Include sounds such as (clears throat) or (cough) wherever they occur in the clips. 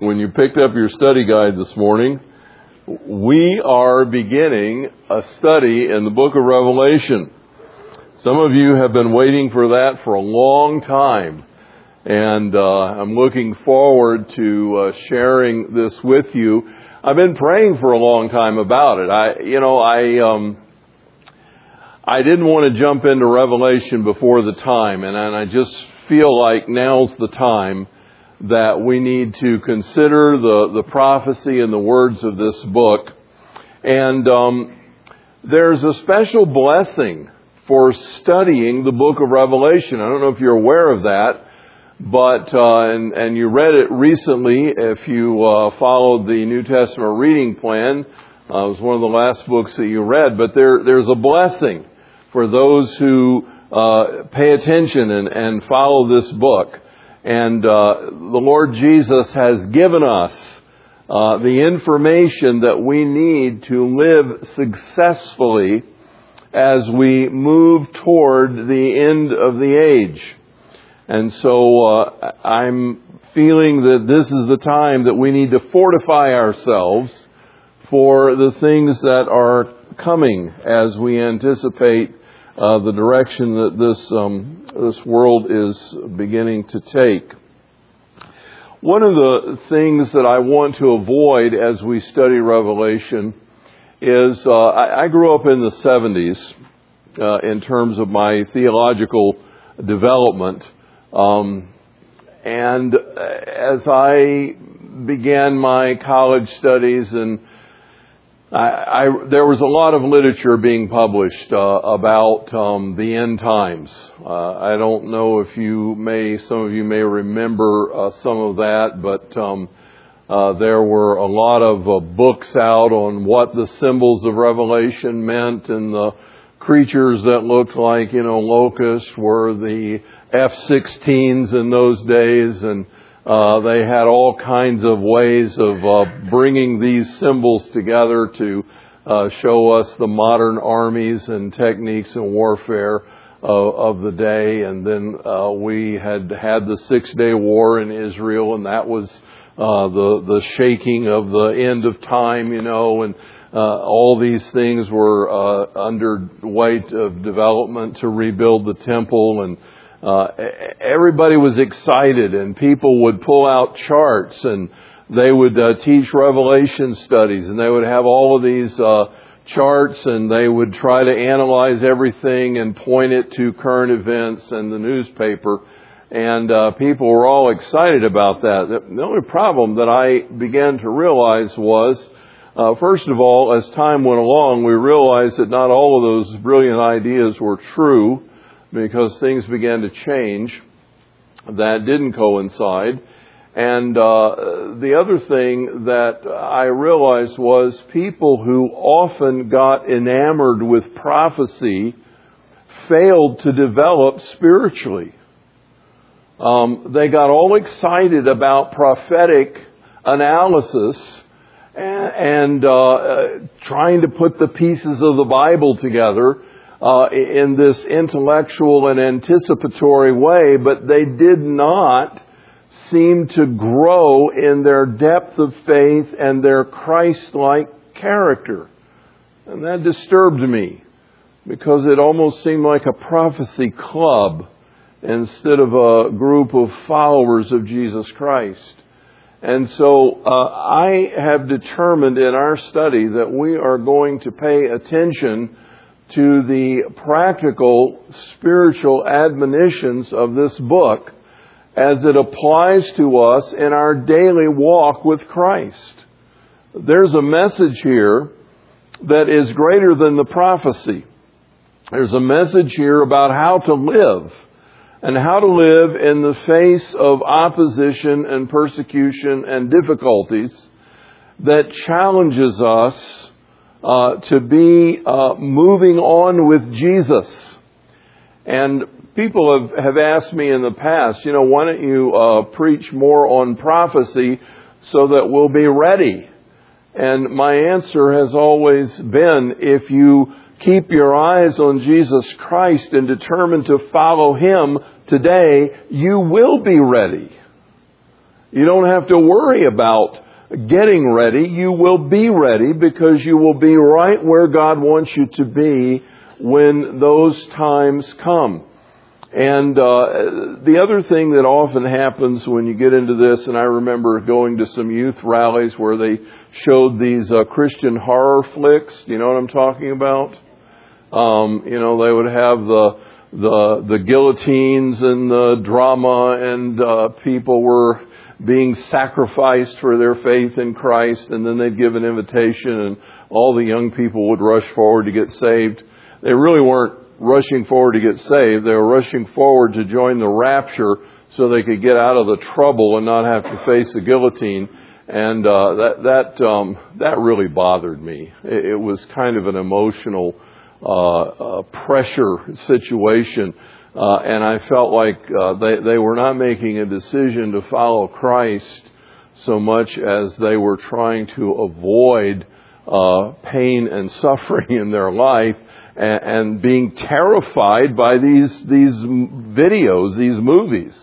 when you picked up your study guide this morning, we are beginning a study in the book of Revelation. Some of you have been waiting for that for a long time, and uh, I'm looking forward to uh, sharing this with you. I've been praying for a long time about it. I, you know, I, um, I didn't want to jump into Revelation before the time, and, and I just feel like now's the time that we need to consider the, the prophecy and the words of this book. And um, there's a special blessing for studying the book of Revelation. I don't know if you're aware of that, but uh, and, and you read it recently. If you uh, followed the New Testament reading plan, uh, it was one of the last books that you read. But there there's a blessing for those who uh, pay attention and, and follow this book. And uh, the Lord Jesus has given us uh, the information that we need to live successfully as we move toward the end of the age. And so uh, I'm feeling that this is the time that we need to fortify ourselves for the things that are coming as we anticipate uh, the direction that this um, this world is beginning to take. One of the things that I want to avoid as we study Revelation is uh, I, I, grew up in the 70s uh, in terms of my theological development. Um, and as I began my college studies and I, I, there was a lot of literature being published uh, about um, the end times. Uh, I don't know if you may, some of you may remember uh, some of that, but um, uh, there were a lot of uh, books out on what the symbols of Revelation meant, and the creatures that looked like you know locusts were the F-16s in those days, and uh, they had all kinds of ways of uh, bringing these symbols together to uh, show us the modern armies and techniques and warfare of the day. And then uh, we had had the Six Day War in Israel, and that was uh, the the shaking of the end of time, you know, and all these things were under weight of development to rebuild the temple and uh, everybody was excited and people would pull out charts and they would uh, teach revelation studies and they would have all of these uh, charts and they would try to analyze everything and point it to current events and the newspaper and uh, people were all excited about that. The only problem that I began to realize was, uh, first of all, as time went along, we realized that not all of those brilliant ideas were true because things began to change that didn't coincide. And uh, the other thing that I realized was people who often got enamored with prophecy failed to develop spiritually. Um, they got all excited about prophetic analysis and, and uh, uh, trying to put the pieces of the Bible together uh, in this intellectual and anticipatory way, but they did not seem to grow in their depth of faith and their Christ-like character. And that disturbed me because it almost seemed like a prophecy club instead of a group of followers of Jesus Christ. And so uh, I have determined in our study that we are going to pay attention to the practical spiritual admonitions of this book as it applies to us in our daily walk with Christ. There's a message here that is greater than the prophecy. There's a message here about how to live and how to live in the face of opposition and persecution and difficulties that challenges us uh, to be uh, moving on with Jesus. And people have, have asked me in the past, you know, why don't you uh, preach more on prophecy so that we'll be ready? And my answer has always been if you keep your eyes on Jesus Christ and determine to follow Him today, you will be ready. You don't have to worry about getting ready. You will be ready because you will be right where God wants you to be when those times come. And uh, the other thing that often happens when you get into this, and I remember going to some youth rallies where they showed these uh, Christian horror flicks. You know what I'm talking about? Um, you know, they would have the the the guillotines and the drama, and uh, people were being sacrificed for their faith in Christ, and then they'd give an invitation, and all the young people would rush forward to get saved. They really weren't rushing forward to get saved. They were rushing forward to join the rapture so they could get out of the trouble and not have to face the guillotine. And uh, that that um, that really bothered me. It, it was kind of an emotional uh, uh, pressure situation, uh, and I felt like uh, they they were not making a decision to follow Christ so much as they were trying to avoid uh, pain and (laughs) suffering in their life and, and being terrified by these these videos, these movies.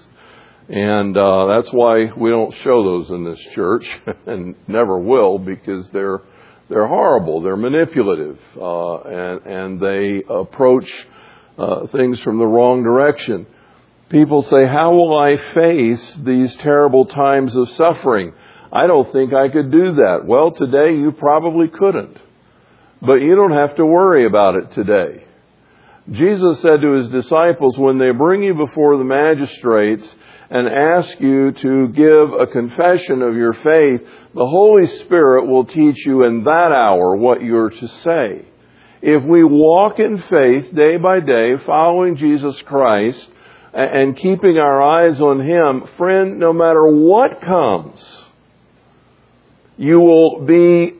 And uh, that's why we don't show those in this church, (laughs) and never will, because they're they're horrible. They're manipulative, uh, and and they approach uh, things from the wrong direction. People say, "How will I face these terrible times of suffering?" I don't think I could do that. Well, today you probably couldn't. But you don't have to worry about it today. Jesus said to his disciples, when they bring you before the magistrates and ask you to give a confession of your faith, the Holy Spirit will teach you in that hour what you're to say. If we walk in faith day by day, following Jesus Christ and keeping our eyes on Him, friend, no matter what comes, you will be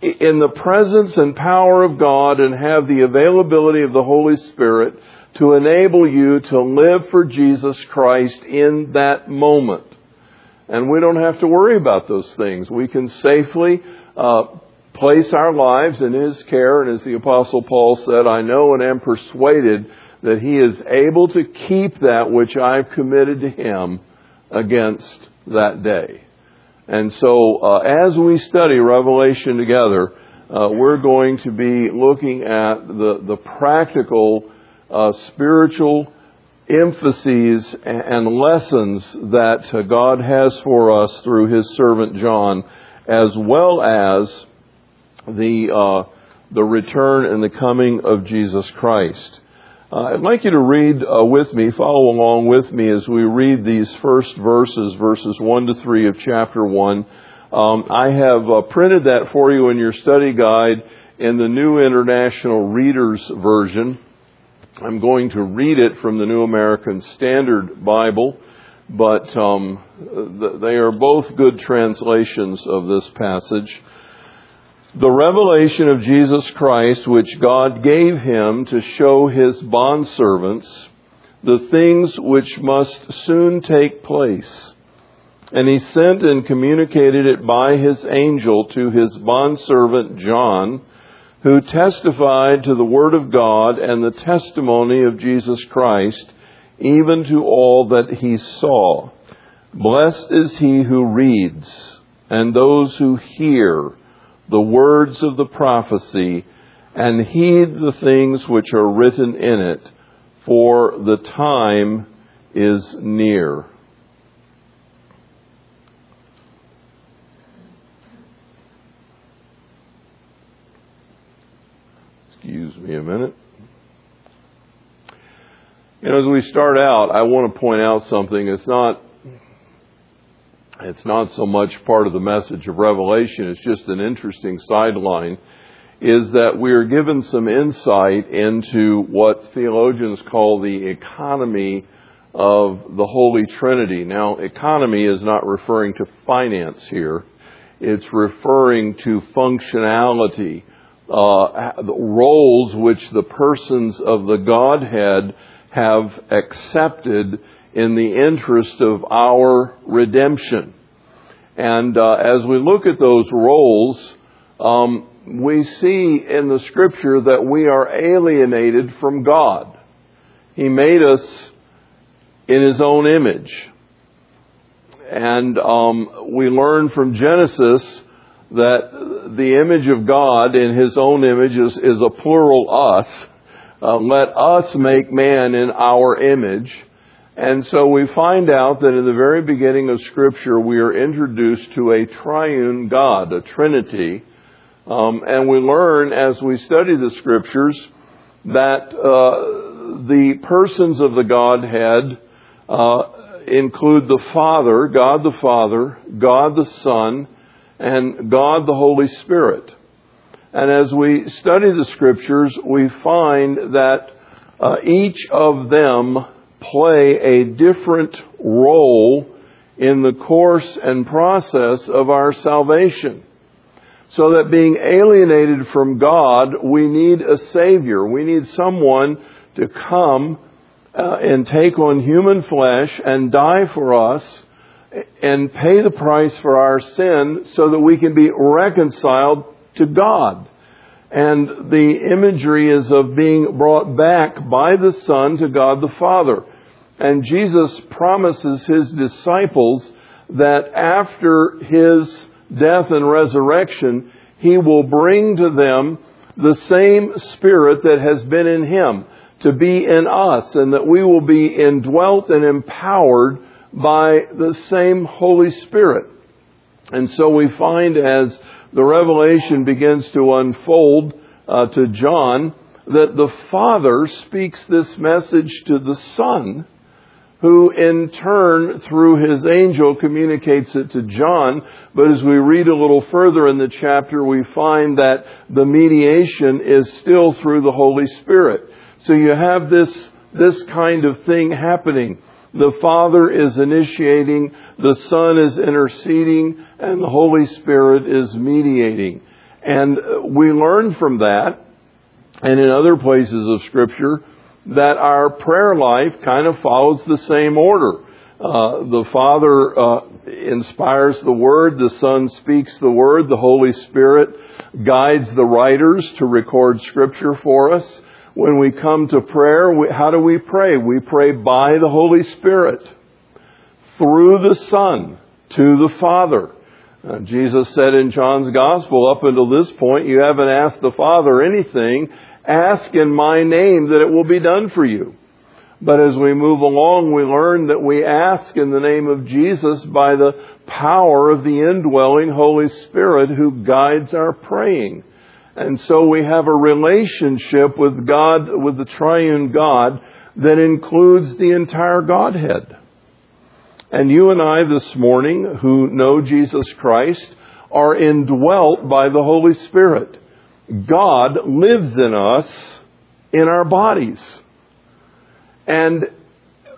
in the presence and power of God and have the availability of the Holy Spirit to enable you to live for Jesus Christ in that moment. And we don't have to worry about those things. We can safely uh, place our lives in His care. And as the Apostle Paul said, I know and am persuaded that He is able to keep that which I've committed to Him against that day. And so, uh, as we study Revelation together, uh, we're going to be looking at the, the practical uh, spiritual emphases and lessons that uh, God has for us through His servant John, as well as the uh, the return and the coming of Jesus Christ. Uh, I'd like you to read uh, with me, follow along with me as we read these first verses, verses 1 to 3 of chapter 1. Um, I have uh, printed that for you in your study guide in the New International Reader's Version. I'm going to read it from the New American Standard Bible, but um, they are both good translations of this passage the revelation of Jesus Christ, which God gave him to show his bondservants the things which must soon take place. And he sent and communicated it by his angel to his bondservant John, who testified to the word of God and the testimony of Jesus Christ, even to all that he saw. Blessed is he who reads, and those who hear the words of the prophecy and heed the things which are written in it, for the time is near. Excuse me a minute. You know, as we start out, I want to point out something. It's not it's not so much part of the message of Revelation, it's just an interesting sideline, is that we are given some insight into what theologians call the economy of the Holy Trinity. Now, economy is not referring to finance here. It's referring to functionality, uh, roles which the persons of the Godhead have accepted in the interest of our redemption. And uh, as we look at those roles, um, we see in the scripture that we are alienated from God. He made us in His own image. and um, we learn from Genesis that the image of God in His own image is, is a plural us. Uh, let us make man in our image. And so we find out that in the very beginning of Scripture, we are introduced to a triune God, a Trinity. Um, and we learn as we study the Scriptures that uh, the persons of the Godhead uh, include the Father, God the Father, God the Son, and God the Holy Spirit. And as we study the Scriptures, we find that uh, each of them play a different role in the course and process of our salvation. So that being alienated from God, we need a Savior. We need someone to come uh, and take on human flesh and die for us and pay the price for our sin so that we can be reconciled to God. And the imagery is of being brought back by the Son to God the Father. And Jesus promises his disciples that after his death and resurrection, he will bring to them the same spirit that has been in him to be in us and that we will be indwelt and empowered by the same Holy Spirit. And so we find as the revelation begins to unfold uh, to John that the Father speaks this message to the Son, who in turn, through his angel, communicates it to John. But as we read a little further in the chapter, we find that the mediation is still through the Holy Spirit. So you have this, this kind of thing happening. The Father is initiating, the Son is interceding, and the Holy Spirit is mediating. And we learn from that, and in other places of Scripture, that our prayer life kind of follows the same order. Uh, the Father uh, inspires the Word, the Son speaks the Word, the Holy Spirit guides the writers to record Scripture for us when we come to prayer, we, how do we pray? We pray by the Holy Spirit, through the Son, to the Father. Uh, Jesus said in John's Gospel, up until this point, you haven't asked the Father anything. Ask in my name that it will be done for you. But as we move along, we learn that we ask in the name of Jesus by the power of the indwelling Holy Spirit who guides our praying. And so we have a relationship with God, with the triune God, that includes the entire Godhead. And you and I this morning, who know Jesus Christ, are indwelt by the Holy Spirit. God lives in us in our bodies. And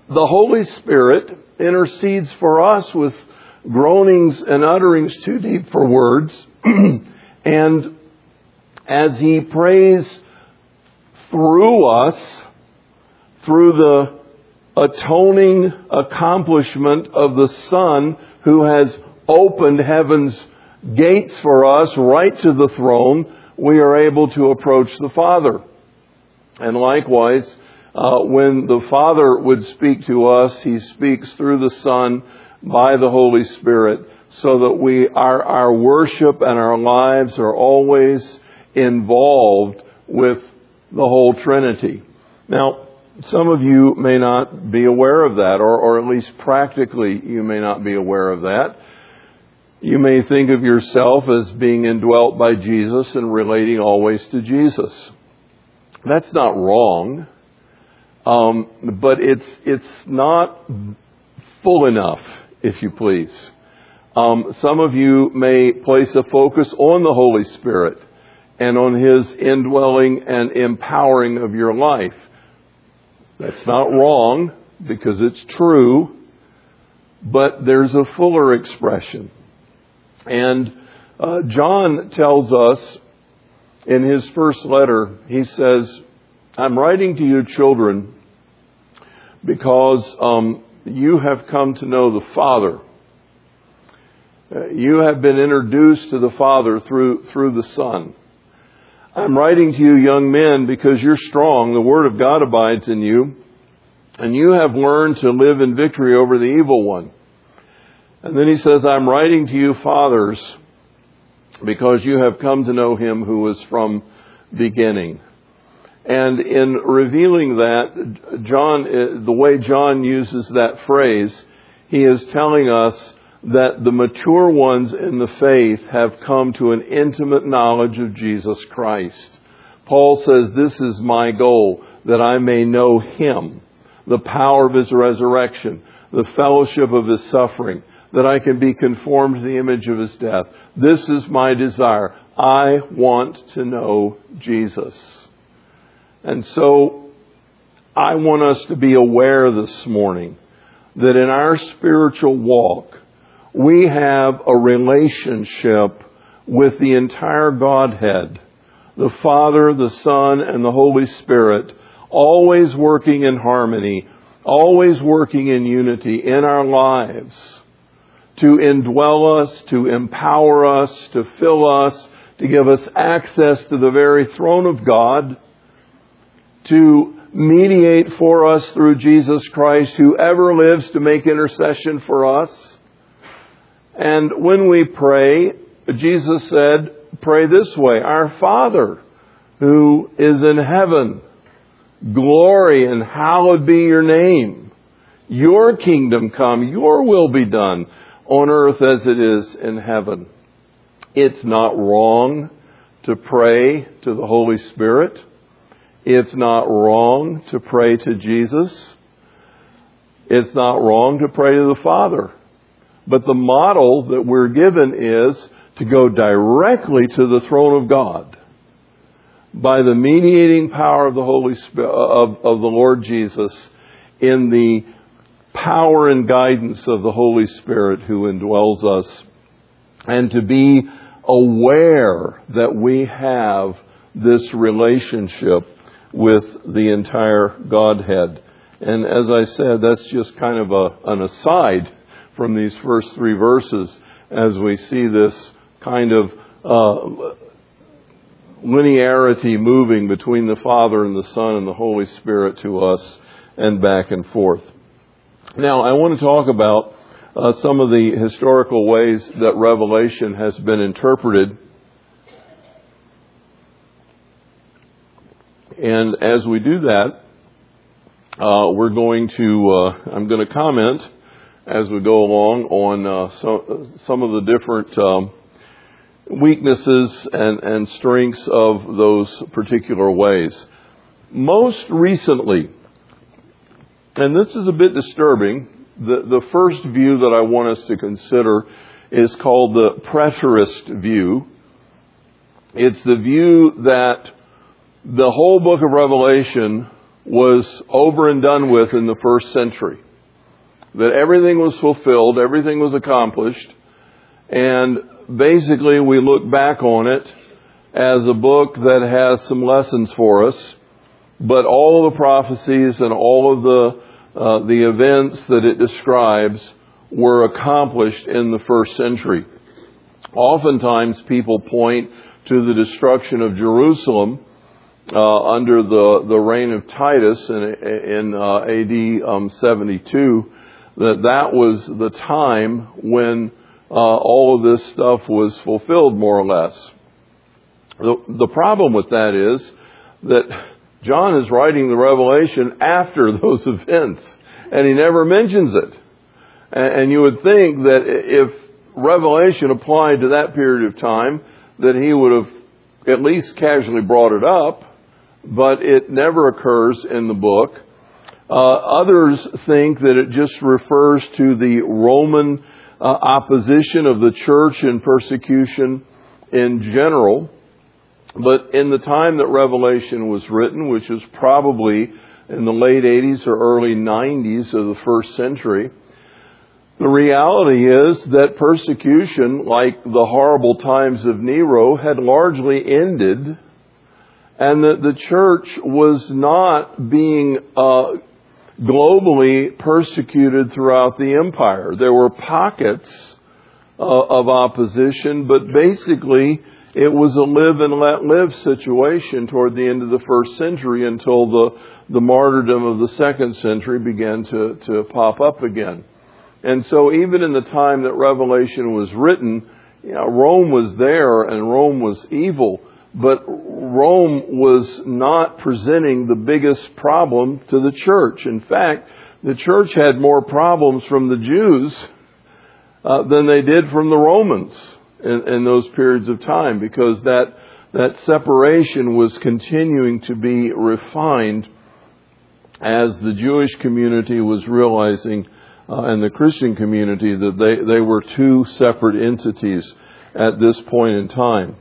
the Holy Spirit intercedes for us with groanings and utterings too deep for words. (clears throat) and as he prays through us, through the atoning accomplishment of the Son who has opened heaven's gates for us right to the throne, we are able to approach the Father. And likewise, uh, when the Father would speak to us, He speaks through the Son by the Holy Spirit so that we, our, our worship and our lives are always involved with the whole Trinity. Now, some of you may not be aware of that, or, or at least practically you may not be aware of that. You may think of yourself as being indwelt by Jesus and relating always to Jesus. That's not wrong, um, but it's it's not full enough, if you please. Um, some of you may place a focus on the Holy Spirit and on His indwelling and empowering of your life. That's not wrong because it's true, but there's a fuller expression. And uh, John tells us in his first letter, he says, I'm writing to you, children, because um, you have come to know the Father. Uh, you have been introduced to the Father through, through the Son. I'm writing to you, young men, because you're strong. The Word of God abides in you, and you have learned to live in victory over the evil one. And then he says, I'm writing to you, fathers, because you have come to know him who was from beginning. And in revealing that, John, eh, the way John uses that phrase, he is telling us that the mature ones in the faith have come to an intimate knowledge of Jesus Christ. Paul says, This is my goal, that I may know him, the power of his resurrection, the fellowship of his suffering, that I can be conformed to the image of his death. This is my desire. I want to know Jesus. And so I want us to be aware this morning that in our spiritual walk, we have a relationship with the entire Godhead, the Father, the Son, and the Holy Spirit, always working in harmony, always working in unity in our lives to indwell us, to empower us, to fill us, to give us access to the very throne of God, to mediate for us through Jesus Christ, who ever lives to make intercession for us. And when we pray, Jesus said, pray this way, Our Father, who is in heaven, glory and hallowed be your name. Your kingdom come, your will be done on earth as it is in heaven. It's not wrong to pray to the Holy Spirit. It's not wrong to pray to Jesus. It's not wrong to pray to the Father. But the model that we're given is to go directly to the throne of God by the mediating power of the Holy Spirit, of, of the Lord Jesus in the power and guidance of the Holy Spirit who indwells us, and to be aware that we have this relationship with the entire Godhead. And as I said, that's just kind of a, an aside from these first three verses as we see this kind of uh, linearity moving between the Father and the Son and the Holy Spirit to us and back and forth. Now, I want to talk about uh, some of the historical ways that Revelation has been interpreted. And as we do that, uh, we're going to, uh, I'm going to comment as we go along on uh, so, some of the different um, weaknesses and, and strengths of those particular ways. Most recently, and this is a bit disturbing. The, the first view that I want us to consider is called the preterist view. It's the view that the whole book of Revelation was over and done with in the first century. That everything was fulfilled, everything was accomplished, and basically we look back on it as a book that has some lessons for us, but all of the prophecies and all of the uh, the events that it describes were accomplished in the first century. Oftentimes, people point to the destruction of Jerusalem uh, under the, the reign of Titus in, in uh, AD um, 72, that that was the time when uh, all of this stuff was fulfilled, more or less. The, the problem with that is that John is writing the Revelation after (laughs) those events, and he never mentions it. And you would think that if Revelation applied to that period of time, that he would have at least casually brought it up, but it never occurs in the book. Uh, others think that it just refers to the Roman uh, opposition of the church and persecution in general. But in the time that Revelation was written, which is probably in the late 80s or early 90s of the first century, the reality is that persecution, like the horrible times of Nero, had largely ended, and that the church was not being uh, globally persecuted throughout the empire. There were pockets uh, of opposition, but basically it was a live and let live situation toward the end of the first century until the, the martyrdom of the second century began to, to pop up again. And so even in the time that Revelation was written, you know, Rome was there and Rome was evil, but Rome was not presenting the biggest problem to the church. In fact, the church had more problems from the Jews uh, than they did from the Romans in, in those periods of time because that that separation was continuing to be refined as the Jewish community was realizing uh, and the Christian community that they, they were two separate entities at this point in time.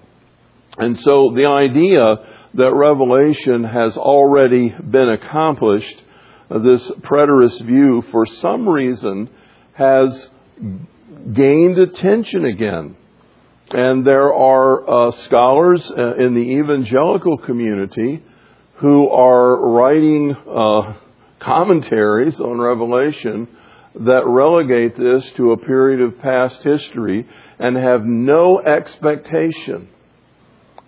And so the idea that Revelation has already been accomplished, uh, this preterist view, for some reason, has gained attention again. And there are uh, scholars uh, in the evangelical community who are writing uh, commentaries on Revelation that relegate this to a period of past history and have no expectation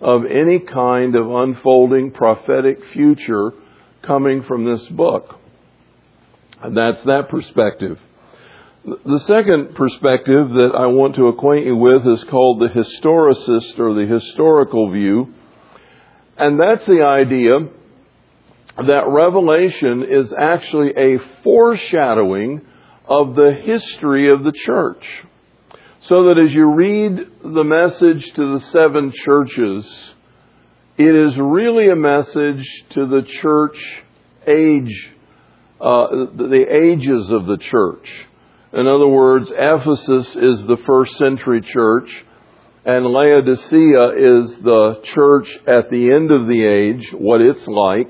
of any kind of unfolding prophetic future coming from this book. And that's that perspective. The second perspective that I want to acquaint you with is called the historicist or the historical view. And that's the idea that Revelation is actually a foreshadowing of the history of the church. So that as you read the message to the seven churches, it is really a message to the church age, uh, the ages of the church. In other words, Ephesus is the first century church, and Laodicea is the church at the end of the age, what it's like,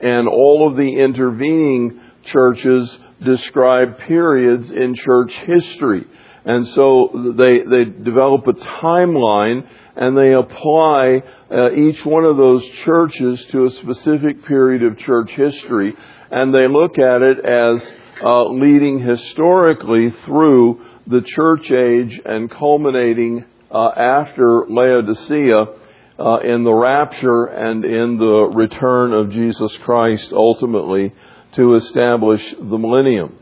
and all of the intervening churches describe periods in church history. And so they, they develop a timeline and they apply uh, each one of those churches to a specific period of church history and they look at it as uh, leading historically through the church age and culminating uh, after Laodicea uh, in the rapture and in the return of Jesus Christ ultimately to establish the millennium.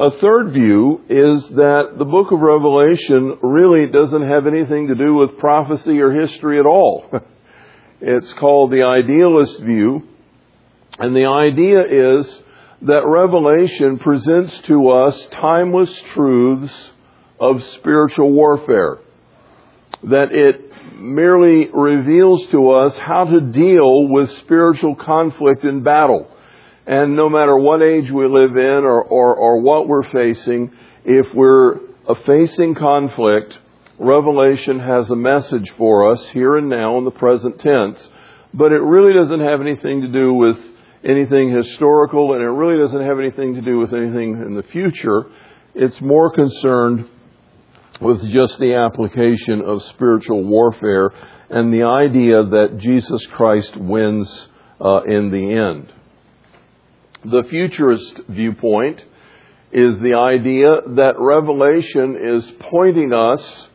A third view is that the book of Revelation really doesn't have anything to do with prophecy or history at all. (laughs) It's called the idealist view. And the idea is that Revelation presents to us timeless truths of spiritual warfare. That it merely reveals to us how to deal with spiritual conflict and battle. And no matter what age we live in or, or, or what we're facing, if we're facing conflict, Revelation has a message for us here and now in the present tense, but it really doesn't have anything to do with anything historical, and it really doesn't have anything to do with anything in the future. It's more concerned with just the application of spiritual warfare and the idea that Jesus Christ wins uh, in the end. The futurist viewpoint is the idea that Revelation is pointing us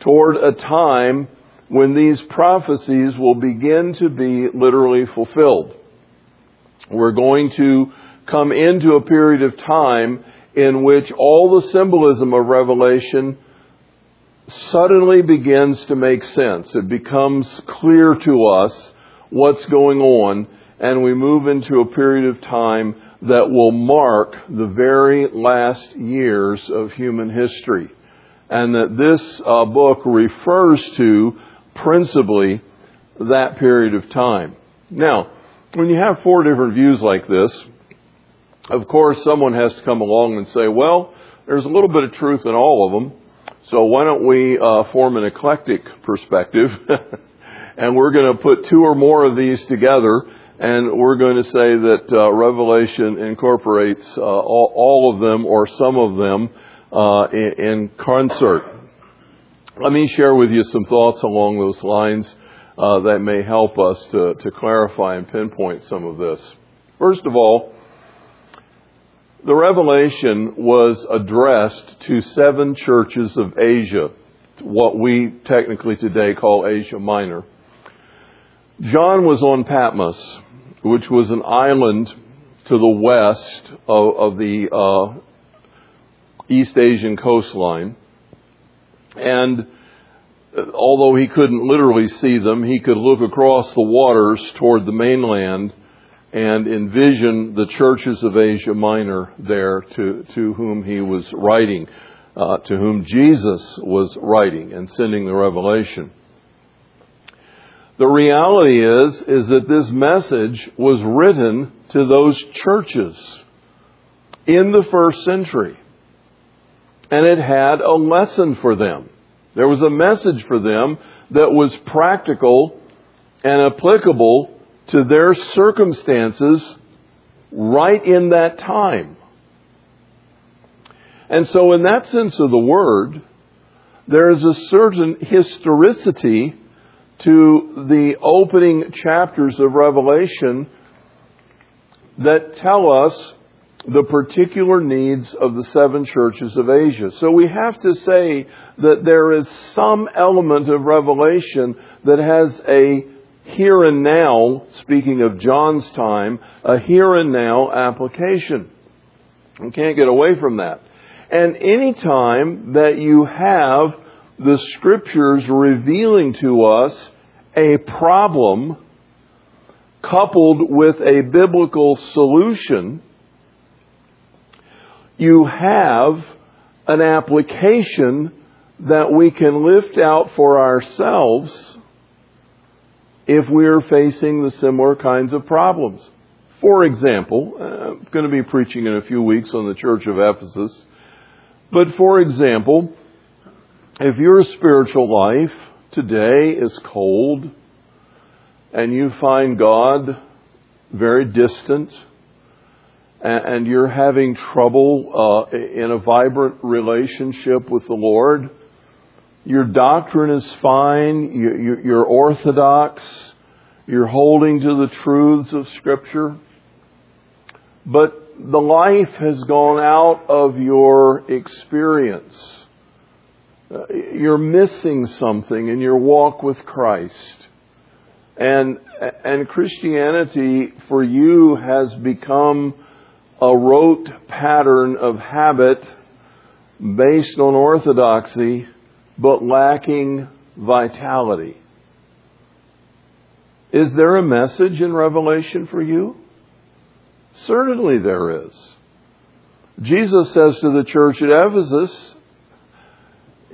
toward a time when these prophecies will begin to be literally fulfilled. We're going to come into a period of time in which all the symbolism of Revelation suddenly begins to make sense. It becomes clear to us what's going on, and we move into a period of time that will mark the very last years of human history. And that this uh, book refers to principally that period of time. Now, when you have four different views like this, of course, someone has to come along and say, well, there's a little bit of truth in all of them, so why don't we uh, form an eclectic perspective? (laughs) and we're going to put two or more of these together, and we're going to say that uh, Revelation incorporates uh, all, all, of them or some of them uh, in, in concert. Let me share with you some thoughts along those lines uh, that may help us to, to clarify and pinpoint some of this. First of all, the revelation was addressed to seven churches of Asia, what we technically today call Asia Minor. John was on Patmos, which was an island to the west of, of the uh, East Asian coastline. And although he couldn't literally see them, he could look across the waters toward the mainland and envision the churches of Asia Minor there to, to whom he was writing, uh, to whom Jesus was writing and sending the revelation. The reality is, is that this message was written to those churches in the first century. And it had a lesson for them. There was a message for them that was practical and applicable to their circumstances right in that time. And so, in that sense of the word, there is a certain historicity to the opening chapters of Revelation that tell us the particular needs of the seven churches of Asia. So we have to say that there is some element of Revelation that has a here and now, speaking of John's time, a here and now application. We can't get away from that. And any time that you have the scriptures revealing to us a problem coupled with a biblical solution, you have an application that we can lift out for ourselves if we're facing the similar kinds of problems. For example, uh, I'm going to be preaching in a few weeks on the church of Ephesus, but for example, if your spiritual life today is cold and you find God very distant and you're having trouble uh, in a vibrant relationship with the Lord, your doctrine is fine, you're orthodox, you're holding to the truths of Scripture, but the life has gone out of your experience uh, you're missing something in your walk with Christ. And, and Christianity for you has become a rote pattern of habit based on orthodoxy, but lacking vitality. Is there a message in Revelation for you? Certainly there is. Jesus says to the church at Ephesus,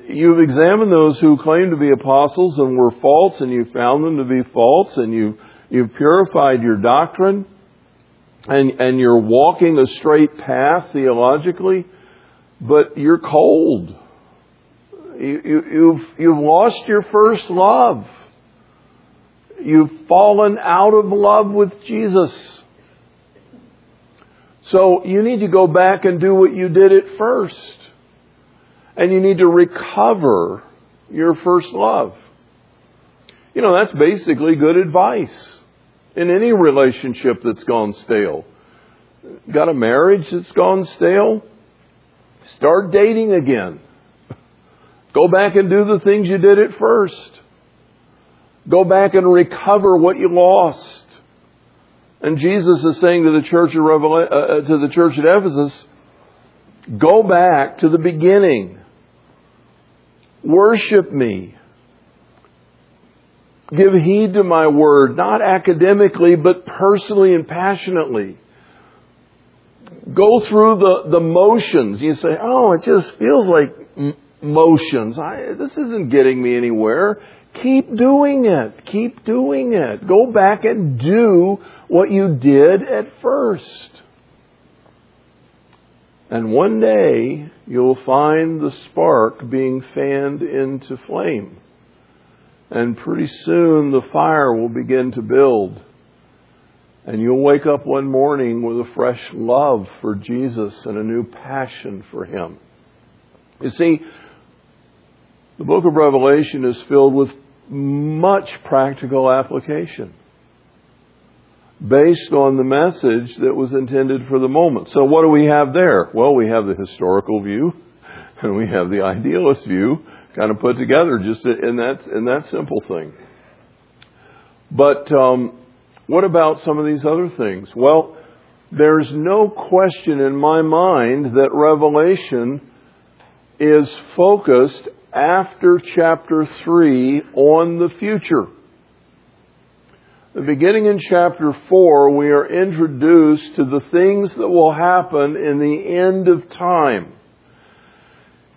you've examined those who claim to be apostles and were false, and you found them to be false, and you you've purified your doctrine, and and you're walking a straight path theologically, but you're cold. You, you, you've you've lost your first love. You've fallen out of love with Jesus. So you need to go back and do what you did at first and you need to recover your first love. You know, that's basically good advice in any relationship that's gone stale. Got a marriage that's gone stale? Start dating again. Go back and do the things you did at first. Go back and recover what you lost. And Jesus is saying to the church of Revela- uh, uh to the church at Ephesus, go back to the beginning. Worship me. Give heed to my word, not academically, but personally and passionately. Go through the, the motions. You say, oh, it just feels like m- motions. I, this isn't getting me anywhere. Keep doing it. Keep doing it. Go back and do what you did at first. And one day you'll find the spark being fanned into flame. And pretty soon the fire will begin to build. And you'll wake up one morning with a fresh love for Jesus and a new passion for Him. You see, the book of Revelation is filled with much practical application based on the message that was intended for the moment. So what do we have there? Well, we have the historical view (laughs) and we have the idealist view kind of put together just in that, in that simple thing. But um, what about some of these other things? Well, there's no question in my mind that Revelation is focused after chapter 3 on the future. The beginning in chapter 4, we are introduced to the things that will happen in the end of time.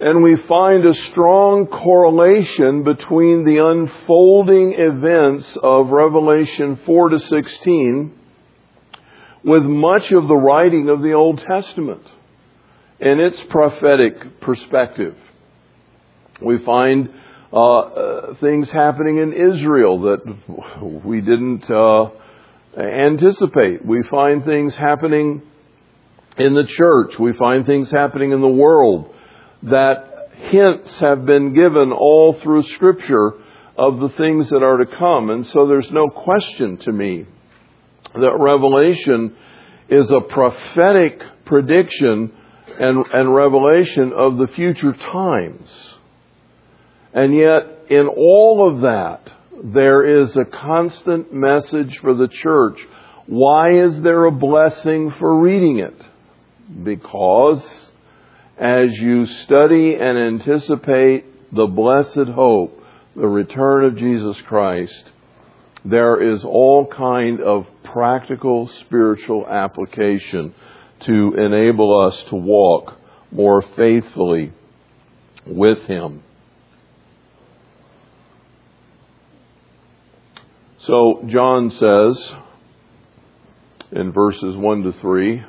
And we find a strong correlation between the unfolding events of Revelation 4 to 16 with much of the writing of the Old Testament and its prophetic perspective. We find uh, uh, things happening in Israel that we didn't uh, anticipate. We find things happening in the church. We find things happening in the world that hints have been given all through Scripture of the things that are to come. And so there's no question to me that Revelation is a prophetic prediction and, and revelation of the future times. And yet, in all of that, there is a constant message for the church. Why is there a blessing for reading it? Because as you study and anticipate the blessed hope, the return of Jesus Christ, there is all kind of practical spiritual application to enable us to walk more faithfully with Him. So John says in verses 1 to 3,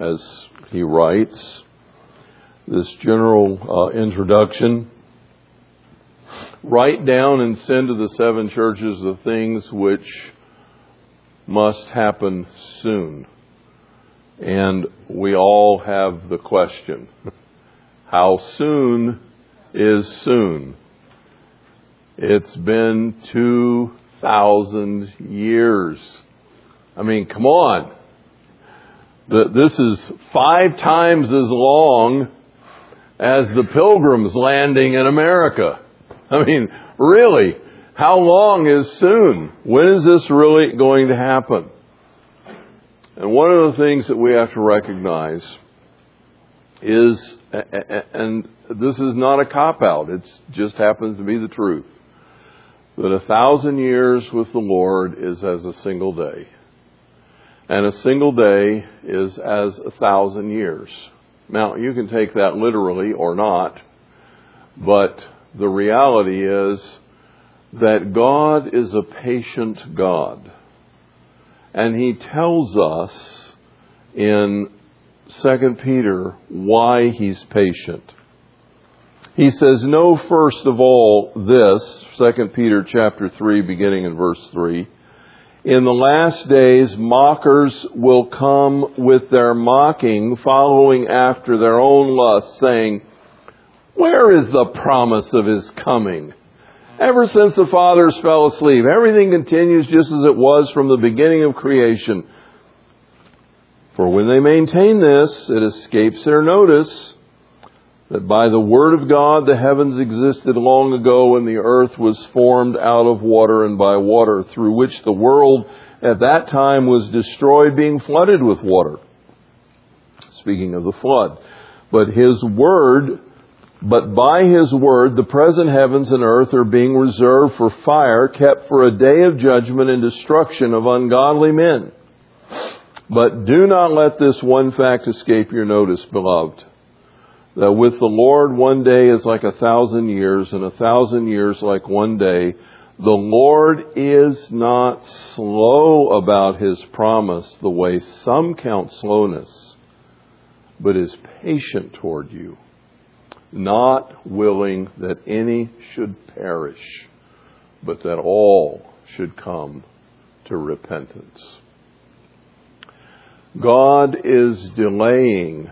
as he writes, this general uh, introduction write down and send to the seven churches the things which must happen soon. And we all have the question how soon is soon? It's been 2,000 years. I mean, come on. This is five times as long as the pilgrims landing in America. I mean, really, how long is soon? When is this really going to happen? And one of the things that we have to recognize is, and this is not a cop out, it just happens to be the truth, that a thousand years with the Lord is as a single day. And a single day is as a thousand years. Now, you can take that literally or not, but the reality is that God is a patient God. And he tells us in 2 Peter why he's patient. He says, Know first of all this, 2 Peter chapter 3, beginning in verse 3. In the last days, mockers will come with their mocking, following after their own lusts, saying, Where is the promise of his coming? Ever since the fathers fell asleep, everything continues just as it was from the beginning of creation. For when they maintain this, it escapes their notice that by the word of God the heavens existed long ago and the earth was formed out of water and by water, through which the world at that time was destroyed, being flooded with water. Speaking of the flood. But his word but by his word, the present heavens and earth are being reserved for fire, kept for a day of judgment and destruction of ungodly men. But do not let this one fact escape your notice, beloved. That with the Lord one day is like a thousand years, and a thousand years like one day. The Lord is not slow about his promise the way some count slowness, but is patient toward you not willing that any should perish, but that all should come to repentance. God is delaying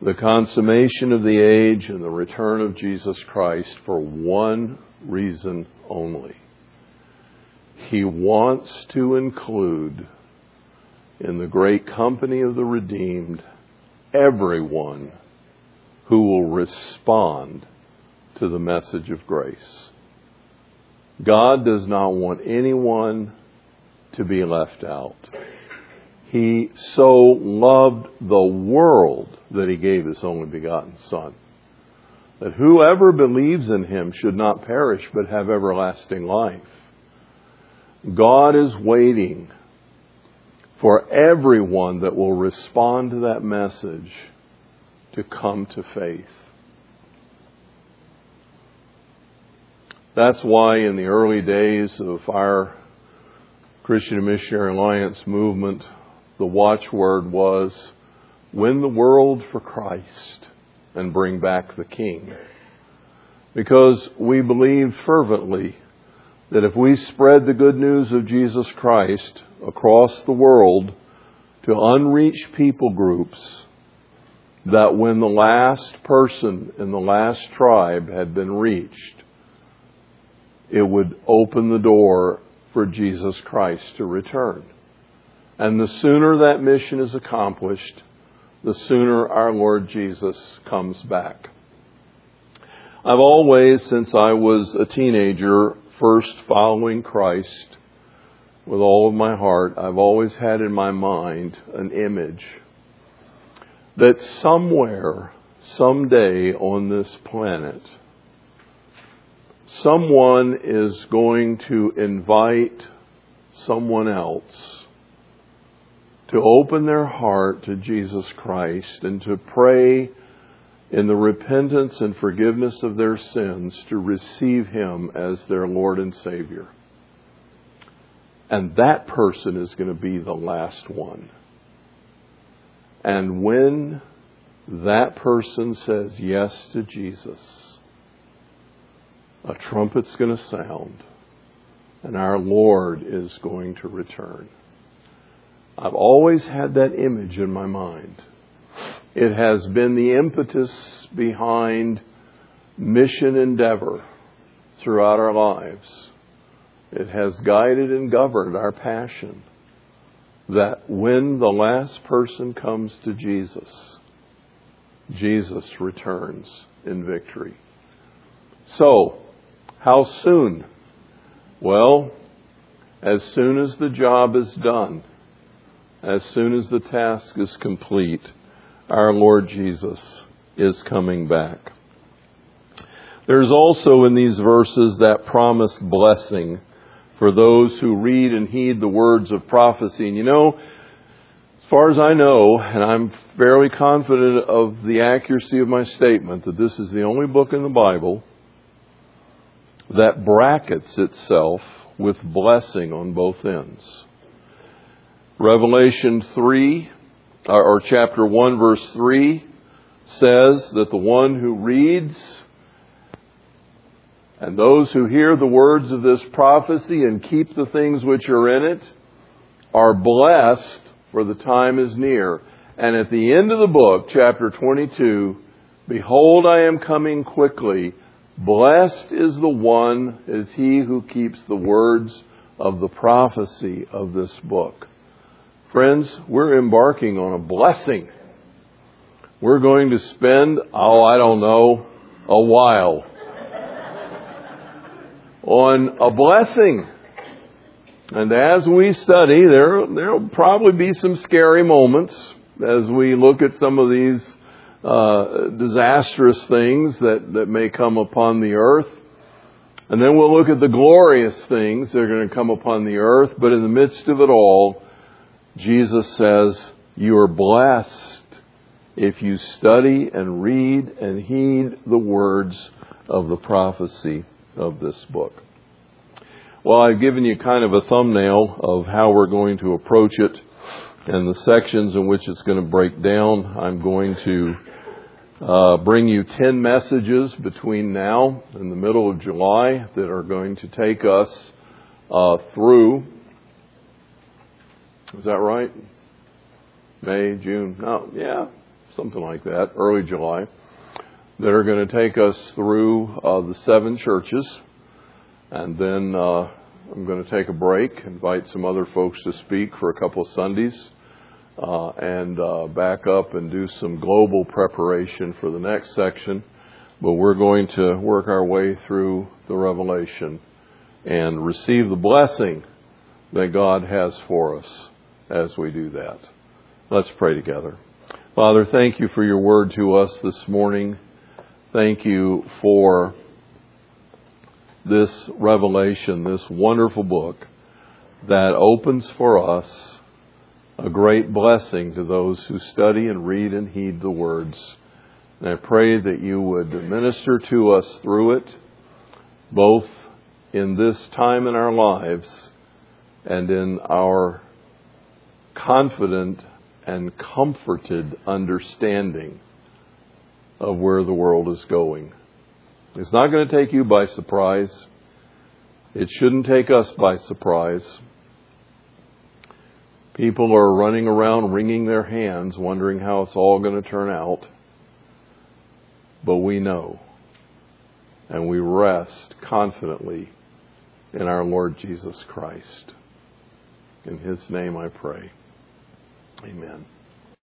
the consummation of the age and the return of Jesus Christ for one reason only. He wants to include in the great company of the redeemed everyone who will respond to the message of grace. God does not want anyone to be left out. He so loved the world that he gave his only begotten Son. that whoever believes in him should not perish but have everlasting life. God is waiting for everyone that will respond to that message to come to faith. That's why in the early days of our Christian Missionary Alliance movement, the watchword was win the world for Christ and bring back the King. Because we believe fervently that if we spread the good news of Jesus Christ across the world to unreached people groups, that when the last person in the last tribe had been reached, it would open the door for Jesus Christ to return. And the sooner that mission is accomplished, the sooner our Lord Jesus comes back. I've always, since I was a teenager, first following Christ with all of my heart, I've always had in my mind an image that somewhere, someday on this planet, someone is going to invite someone else to open their heart to Jesus Christ and to pray in the repentance and forgiveness of their sins to receive Him as their Lord and Savior. And that person is going to be the last one. And when that person says yes to Jesus, a trumpet's going to sound, and our Lord is going to return. I've always had that image in my mind. It has been the impetus behind mission endeavor throughout our lives. It has guided and governed our passion that when the last person comes to Jesus, Jesus returns in victory. So, how soon? Well, as soon as the job is done, as soon as the task is complete, our Lord Jesus is coming back. There's also in these verses that promised blessing for those who read and heed the words of prophecy. And you know, as far as I know, and I'm fairly confident of the accuracy of my statement, that this is the only book in the Bible that brackets itself with blessing on both ends. Revelation 3, uh, or chapter 1, verse 3 says that the one who reads and those who hear the words of this prophecy and keep the things which are in it are blessed, for the time is near. And at the end of the book, chapter 22, Behold, I am coming quickly. Blessed is the one, is he who keeps the words of the prophecy of this book. Friends, we're embarking on a blessing. We're going to spend, oh, I don't know, a while on a blessing. And as we study, there there'll probably be some scary moments as we look at some of these uh, disastrous things that, that may come upon the earth. And then we'll look at the glorious things that are going to come upon the earth. But in the midst of it all, Jesus says, You are blessed if you study and read and heed the words of the prophecy of this book. Well, I've given you kind of a thumbnail of how we're going to approach it and the sections in which it's going to break down. I'm going to uh, bring you 10 messages between now and the middle of July that are going to take us uh, through. Is that right? May, June? No, yeah, something like that, early July, that are going to take us through uh, the seven churches and then uh, I'm going to take a break, invite some other folks to speak for a couple of Sundays, uh, and uh, back up and do some global preparation for the next section. But we're going to work our way through the Revelation and receive the blessing that God has for us as we do that. Let's pray together. Father, thank you for your word to us this morning. thank you for this revelation, this wonderful book that opens for us a great blessing to those who study and read and heed the words. And I pray that you would minister to us through it, both in this time in our lives and in our confident and comforted understanding of where the world is going. It's not going to take you by surprise. It shouldn't take us by surprise. People are running around wringing their hands, wondering how it's all going to turn out. But we know, and we rest confidently in our Lord Jesus Christ. In His name I pray. Amen.